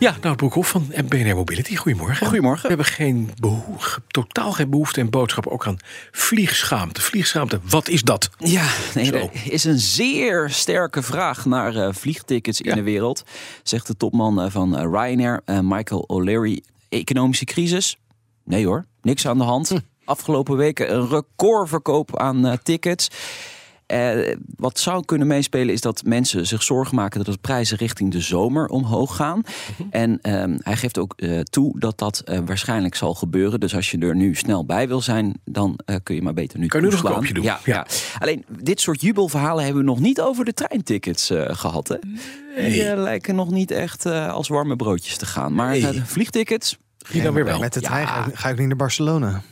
Ja, nou, Broekhoff van BNR Mobility. Goedemorgen. Goedemorgen. We hebben geen behoefte, totaal geen behoefte en boodschap ook aan vliegschaamte. Vliegschaamte, wat is dat? Ja, nee, er is een zeer sterke vraag naar eh, vliegtickets in de wereld. Zegt de topman eh, van eh, Ryanair, Michael O'Leary. Economische crisis? Nee hoor, niks aan de hand. Hm. Afgelopen weken een recordverkoop aan eh, tickets. Eh, wat zou kunnen meespelen is dat mensen zich zorgen maken dat de prijzen richting de zomer omhoog gaan. Mhm. En ehm, hij geeft ook eh, toe dat dat eh, waarschijnlijk zal gebeuren. Dus als je er nu snel bij wil zijn, dan eh, kun je maar beter nu Kan je nu nog een koopje doen? Ja, Ja. ja. Alleen dit soort jubelverhalen hebben we nog niet over de treintickets eh, gehad. Hè? Die eh, lijken nog niet echt eh, als warme broodjes te gaan. Maar Nee. eh, vliegtickets, Hier dan weer wel. Met de Ja. trein ga ik, ga ik niet naar Barcelona.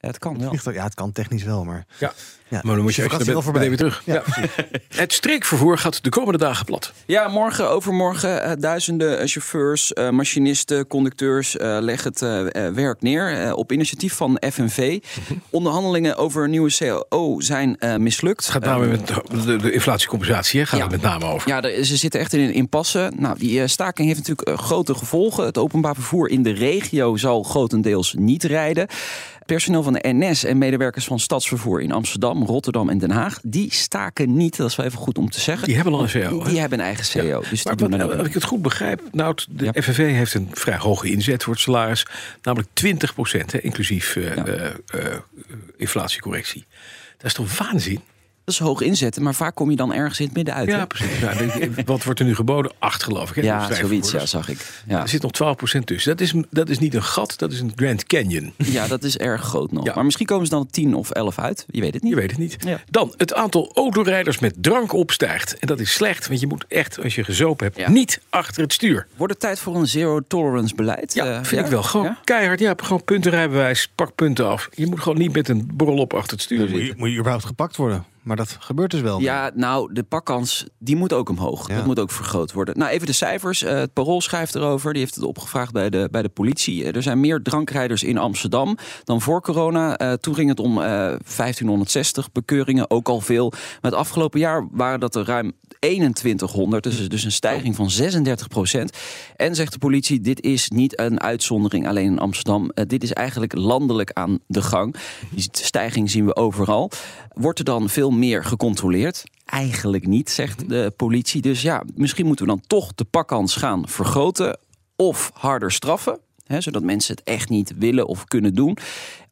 Het kan wel. Vliegtuig- Ja, het kan technisch wel, maar... Ja. Ja. Maar dan moet je echt wel meteen weer terug. Ja. Het streekvervoer gaat de komende dagen plat. Ja, morgen, overmorgen, eh, duizenden eh, chauffeurs, eh, machinisten, conducteurs eh, leggen het werk neer. eh, op initiatief van FNV. Onderhandelingen over een nieuwe CAO zijn eh, mislukt. Het gaat namelijk met de, inflatiecompensatie, hè, gaat Ja. het met name over. Ja, ze zitten echt in een impasse. Nou, die staking heeft natuurlijk grote gevolgen. Het openbaar vervoer in de regio zal grotendeels niet rijden. Personeel van de NS en medewerkers van stadsvervoer in Amsterdam, Rotterdam en Den Haag, die staken niet. Dat is wel even goed om te zeggen. Die hebben al een CO. Die, die hebben een eigen CEO. Ja. Dus maar wat, als ik het goed begrijp, nou, de Ja. FNV heeft een vrij hoge inzet voor het salaris. Namelijk 20 procent, inclusief eh, Ja. eh, eh, inflatiecorrectie. Dat is toch waanzin? Dat is hoog inzetten, maar vaak kom je dan ergens in het midden uit. Ja, hè? precies. Ja, de- wat wordt er nu geboden? Acht geloof ik. Hè, Ja, zoiets, ja, zag ik. Ja. Er zit nog 12 procent tussen. Dat is, dat is niet een gat, dat is een Grand Canyon. ja, dat is erg groot nog. Ja. Maar misschien komen ze dan op 10 of 11 uit. Je weet het niet. Je weet het niet. Ja. Dan, het aantal autorijders met drank opstijgt. En dat is slecht, want je moet echt, als je gezopen hebt, Ja. niet achter het stuur. Wordt het tijd voor een zero tolerance beleid? Ja, Eh, vind ik wel. Gewoon Ja? keihard. Ja, gewoon puntenrijbewijs, pak punten af. Je moet gewoon niet met een borrel op achter het stuur zitten. moet je überhaupt gepakt worden? Maar dat gebeurt dus wel. Ja, nou, de pakkans, die moet ook omhoog. Ja. Dat moet ook vergroot worden. Nou, even de cijfers. Eh, het Parool schrijft erover. Die heeft het opgevraagd bij de, bij de politie. Eh, er zijn meer drankrijders in Amsterdam dan voor corona. Eh, toen ging het om eh 1560 bekeuringen, ook al veel. Maar het afgelopen jaar waren dat er ruim 2100. Dus, dus een stijging van 36 procent. En zegt de politie, dit is niet een uitzondering alleen in Amsterdam. Dit is eigenlijk landelijk aan de gang. Die stijging zien we overal. Wordt er dan veel meer gecontroleerd? Eigenlijk niet, zegt de politie. Dus ja, misschien moeten we dan toch de pakkans gaan vergroten. Of harder straffen, hè, zodat mensen het echt niet willen of kunnen doen.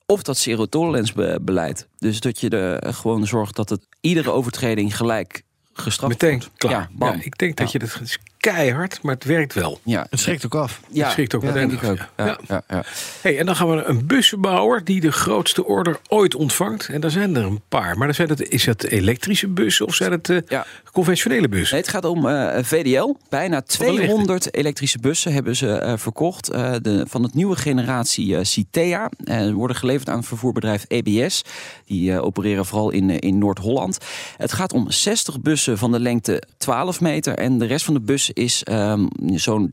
Of dat zero tolerance be- beleid. Dus dat je er gewoon zorgt dat het iedere overtreding gelijk gestraft Meteen wordt. klaar. Ja, ik denk dat je dat keihard, maar het werkt wel. Ja, Het schrikt ook af. ja, Het schrikt ook ja, denk ik ook. uiteindelijk, Ja, ja. ja. Ja, Hey, en dan gaan we naar een bussenbouwer die de grootste order ooit ontvangt. En daar zijn er een paar. Maar dan zijn het, is het elektrische bussen of zijn het eh, Ja. conventionele bussen? Nee, het gaat om eh, VDL. Bijna de lichte. 200 elektrische bussen hebben ze eh, verkocht. Eh, de, van het nieuwe generatie eh, Citea. Eh, worden geleverd aan het vervoerbedrijf EBS. Die eh, opereren vooral in, in Noord-Holland. Het gaat om 60 bussen van de lengte 12 meter. En de rest van de is ehm, zo'n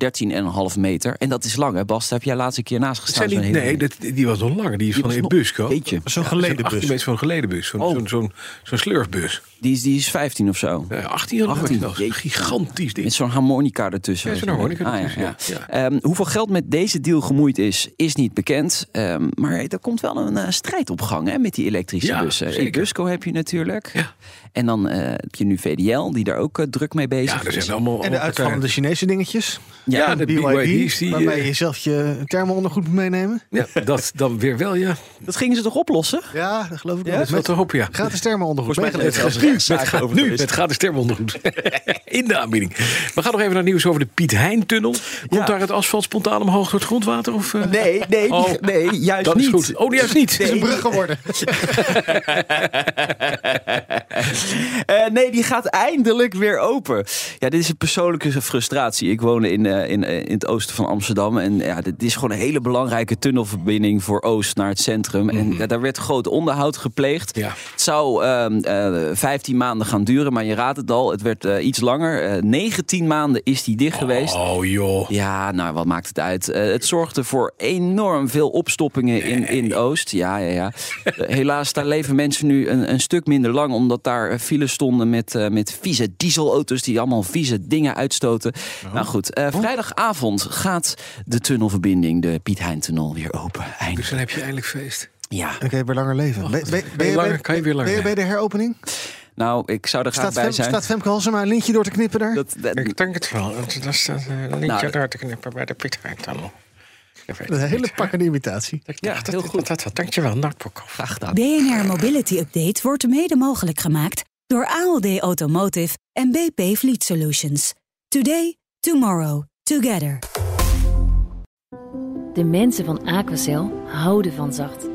13,5 meter. En dat is lang, hè Bas? Daar heb jij laatst een keer naast gestaan. zo'n hele- nee, dat, die was nog langer. Die is Die van. Jeetje. Zo'n geleden 18 bus. meter van een geleden bus. Zo'n Oh. zo'n zo'n zo'n slurfbus. Die, is, die is 15 of zo. Ja, 18 had ik 18, nog. jeetje. Gigantisch ding. Met zo'n harmonica ertussen. Ja, zo'n harmonica Ah, ja, ertussen, ja. ja. Ehm, hoeveel geld met deze deal gemoeid is, is niet bekend. Ehm, maar er komt wel een eh, strijd op gang hè, met die elektrische Ja, bussen. zeker. Ebusco heb je natuurlijk. Ja. En dan eh, heb je nu VDL, die daar ook eh, druk mee bezig Ja, er is. zijn allemaal... En de allemaal uitvallende Chinese dingetjes. Ja, Ja, de BYD's. Die, waarbij eh, je zelf je thermoondergoed moet meenemen. ja, dat dan weer wel, ja. Dat gingen ze toch oplossen? Ja, dat geloof ik Ja, wel. Dat Met te hopen, ja. gratis thermoondergoed. Volgens mij Het nu, met, over nu met gratis stermondergoed. In de aanbieding. We gaan nog even naar nieuws over de Piet Hein-tunnel. Komt Ja. daar het asfalt spontaan omhoog door het grondwater? Of, eh? Nee, nee, Oh, nee juist dat niet. is goed. Oh, juist niet. Het is een brug geworden. Eh, nee, die gaat eindelijk weer open. Ja, dit is een persoonlijke frustratie. Ik woon in, uh, in, in het oosten van Amsterdam. En ja, dit is gewoon een hele belangrijke tunnelverbinding voor Oost naar het centrum. Mm -hmm. En daar werd groot onderhoud gepleegd. Ja. Het zou uh, 15 maanden gaan duren, maar je raadt het al, het werd iets langer. 19 maanden is die dicht geweest. Oh joh. Ja, nou wat maakt het uit? het zorgde voor enorm veel opstoppingen in, in Oost. Ja, ja, ja. Helaas, daar leven mensen nu een, een stuk minder lang, omdat daar files stonden met, met vieze dieselauto's die allemaal vieze dingen uitstoten. Oh. Nou goed, uh, vrijdagavond gaat de tunnelverbinding, de Piet Hein-tunnel, weer open. Eindelijk. Dus dan heb je eindelijk feest. Ja. Dan kan je weer langer leven. Oh, ben, ben, ben, je langer, kan je weer langer ben je bij de heropening? Nou, ik zou er graag staat bij Fem, zijn. Staat Femke Halsema een lintje door te knippen daar? Dat, dat, ik denk het wel. Dat staat een lintje nou, door te knippen bij de Piet Hein-tunnel. Een hele pakkende imitatie. Ja, dat, heel goed. Dat, dat, dankjewel, Nartpokov. Graag gedaan. BNR Mobility Update wordt mede mogelijk gemaakt door ALD Automotive en BP Fleet Solutions. Today, tomorrow, together. De mensen van Aquacel houden van zacht.